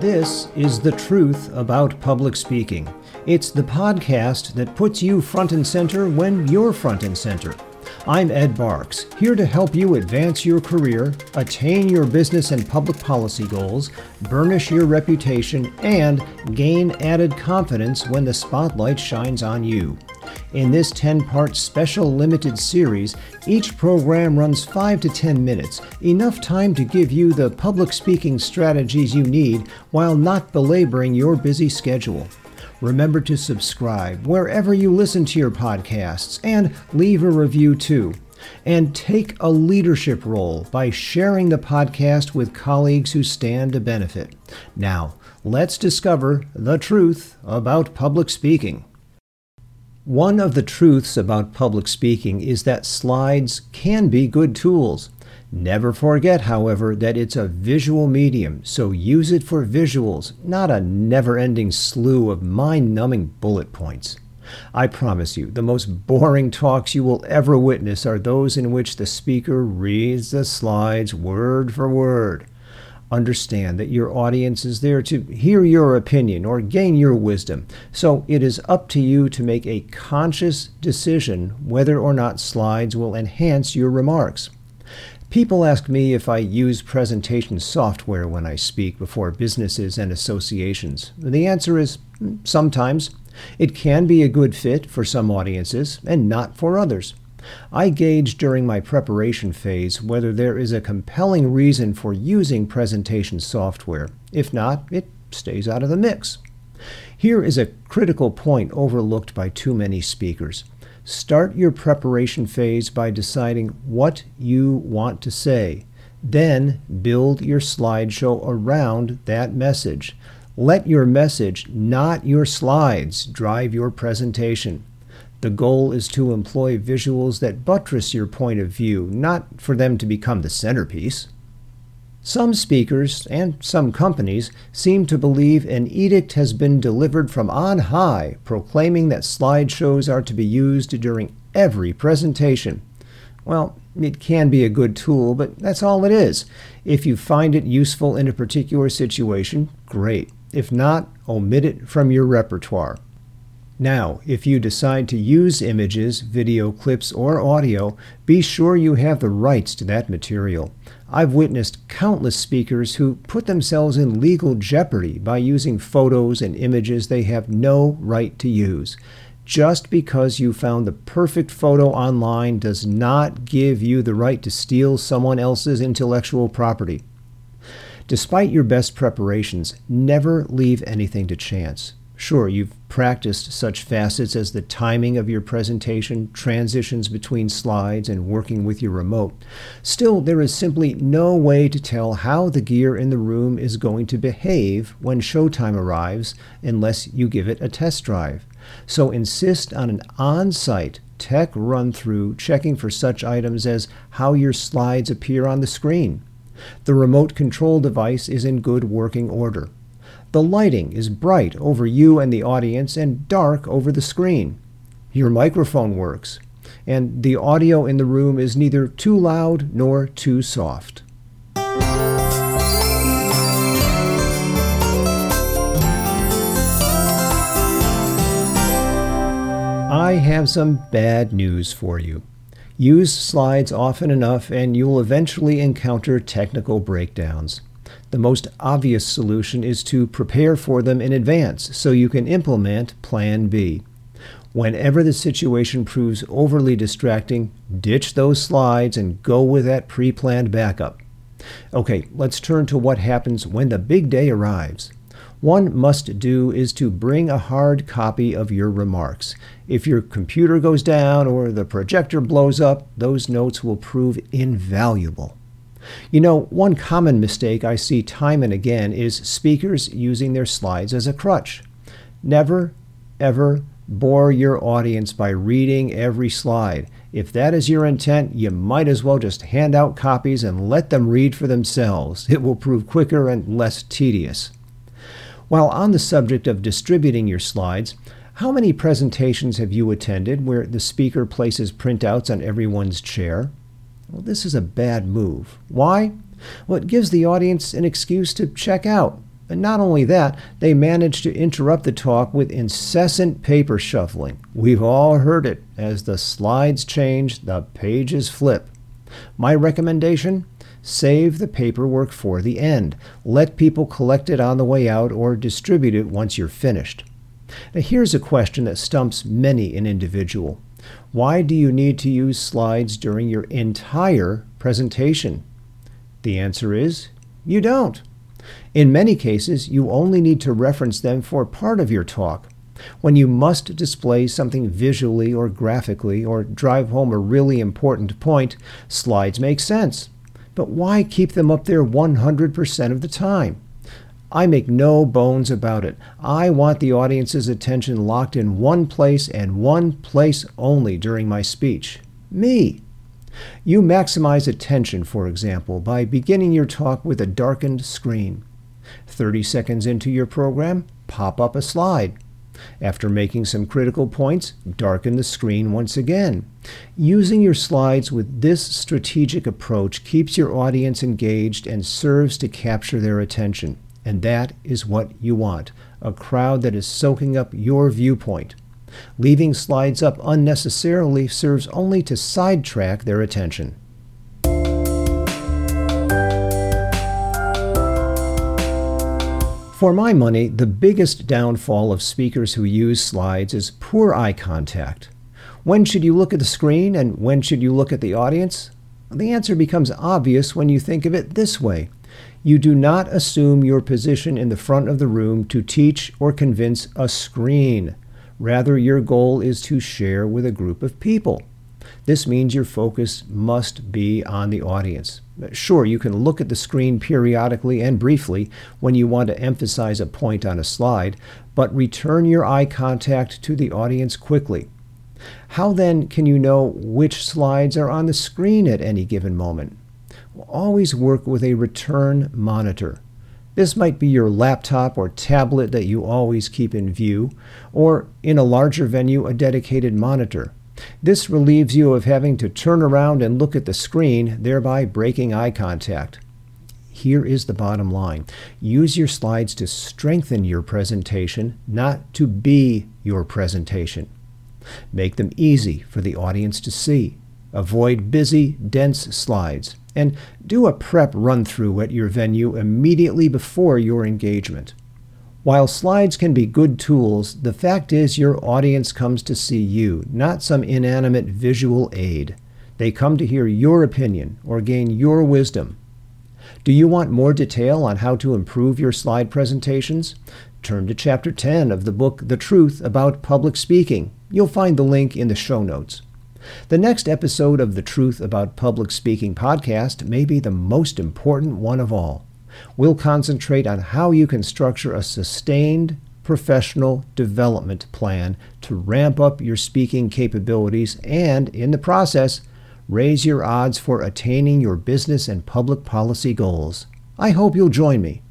This is The Truth About Public Speaking. It's the podcast that puts you front and center when you're front and center. I'm Ed Barks, here to help you advance your career, attain your business and public policy goals, burnish your reputation, and gain added confidence when the spotlight shines on you. In this 10 part special limited series, each program runs 5 to 10 minutes, enough time to give you the public speaking strategies you need while not belaboring your busy schedule. Remember to subscribe wherever you listen to your podcasts and leave a review too. And take a leadership role by sharing the podcast with colleagues who stand to benefit. Now, let's discover the truth about public speaking. One of the truths about public speaking is that slides can be good tools. Never forget, however, that it's a visual medium, so use it for visuals, not a never ending slew of mind numbing bullet points. I promise you, the most boring talks you will ever witness are those in which the speaker reads the slides word for word. Understand that your audience is there to hear your opinion or gain your wisdom, so it is up to you to make a conscious decision whether or not slides will enhance your remarks. People ask me if I use presentation software when I speak before businesses and associations. The answer is mm, sometimes. It can be a good fit for some audiences and not for others. I gauge during my preparation phase whether there is a compelling reason for using presentation software. If not, it stays out of the mix. Here is a critical point overlooked by too many speakers. Start your preparation phase by deciding what you want to say. Then build your slideshow around that message. Let your message, not your slides, drive your presentation. The goal is to employ visuals that buttress your point of view, not for them to become the centerpiece. Some speakers and some companies seem to believe an edict has been delivered from on high proclaiming that slideshows are to be used during every presentation. Well, it can be a good tool, but that's all it is. If you find it useful in a particular situation, great. If not, omit it from your repertoire. Now, if you decide to use images, video clips, or audio, be sure you have the rights to that material. I've witnessed countless speakers who put themselves in legal jeopardy by using photos and images they have no right to use. Just because you found the perfect photo online does not give you the right to steal someone else's intellectual property. Despite your best preparations, never leave anything to chance. Sure, you've practiced such facets as the timing of your presentation, transitions between slides, and working with your remote. Still, there is simply no way to tell how the gear in the room is going to behave when showtime arrives unless you give it a test drive. So insist on an on site tech run through, checking for such items as how your slides appear on the screen. The remote control device is in good working order. The lighting is bright over you and the audience and dark over the screen. Your microphone works, and the audio in the room is neither too loud nor too soft. I have some bad news for you. Use slides often enough and you'll eventually encounter technical breakdowns. The most obvious solution is to prepare for them in advance so you can implement Plan B. Whenever the situation proves overly distracting, ditch those slides and go with that pre planned backup. Okay, let's turn to what happens when the big day arrives. One must do is to bring a hard copy of your remarks. If your computer goes down or the projector blows up, those notes will prove invaluable. You know, one common mistake I see time and again is speakers using their slides as a crutch. Never, ever bore your audience by reading every slide. If that is your intent, you might as well just hand out copies and let them read for themselves. It will prove quicker and less tedious. While on the subject of distributing your slides, how many presentations have you attended where the speaker places printouts on everyone's chair? Well, this is a bad move. Why? Well, it gives the audience an excuse to check out. And not only that, they manage to interrupt the talk with incessant paper shuffling. We've all heard it. As the slides change, the pages flip. My recommendation? Save the paperwork for the end. Let people collect it on the way out or distribute it once you're finished. Now, here's a question that stumps many an individual Why do you need to use slides during your entire presentation? The answer is you don't. In many cases, you only need to reference them for part of your talk. When you must display something visually or graphically or drive home a really important point, slides make sense. But why keep them up there 100% of the time? I make no bones about it. I want the audience's attention locked in one place and one place only during my speech me. You maximize attention, for example, by beginning your talk with a darkened screen. 30 seconds into your program, pop up a slide. After making some critical points, darken the screen once again. Using your slides with this strategic approach keeps your audience engaged and serves to capture their attention. And that is what you want a crowd that is soaking up your viewpoint. Leaving slides up unnecessarily serves only to sidetrack their attention. For my money, the biggest downfall of speakers who use slides is poor eye contact. When should you look at the screen and when should you look at the audience? The answer becomes obvious when you think of it this way. You do not assume your position in the front of the room to teach or convince a screen. Rather, your goal is to share with a group of people. This means your focus must be on the audience. Sure, you can look at the screen periodically and briefly when you want to emphasize a point on a slide, but return your eye contact to the audience quickly. How then can you know which slides are on the screen at any given moment? Always work with a return monitor. This might be your laptop or tablet that you always keep in view, or in a larger venue, a dedicated monitor. This relieves you of having to turn around and look at the screen, thereby breaking eye contact. Here is the bottom line use your slides to strengthen your presentation, not to be your presentation. Make them easy for the audience to see. Avoid busy, dense slides and do a prep run through at your venue immediately before your engagement. While slides can be good tools, the fact is your audience comes to see you, not some inanimate visual aid. They come to hear your opinion or gain your wisdom. Do you want more detail on how to improve your slide presentations? Turn to Chapter 10 of the book The Truth About Public Speaking. You'll find the link in the show notes. The next episode of the Truth About Public Speaking podcast may be the most important one of all. We'll concentrate on how you can structure a sustained professional development plan to ramp up your speaking capabilities and, in the process, raise your odds for attaining your business and public policy goals. I hope you'll join me.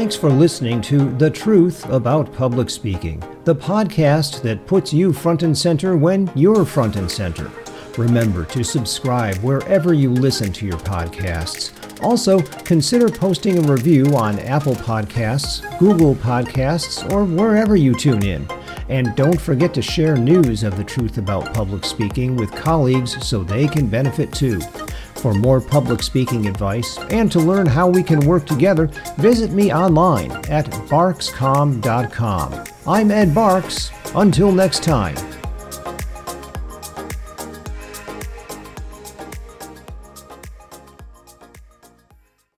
Thanks for listening to The Truth About Public Speaking, the podcast that puts you front and center when you're front and center. Remember to subscribe wherever you listen to your podcasts. Also, consider posting a review on Apple Podcasts, Google Podcasts, or wherever you tune in. And don't forget to share news of the truth about public speaking with colleagues so they can benefit too. For more public speaking advice and to learn how we can work together, visit me online at barkscomm.com. I'm Ed Barks. Until next time.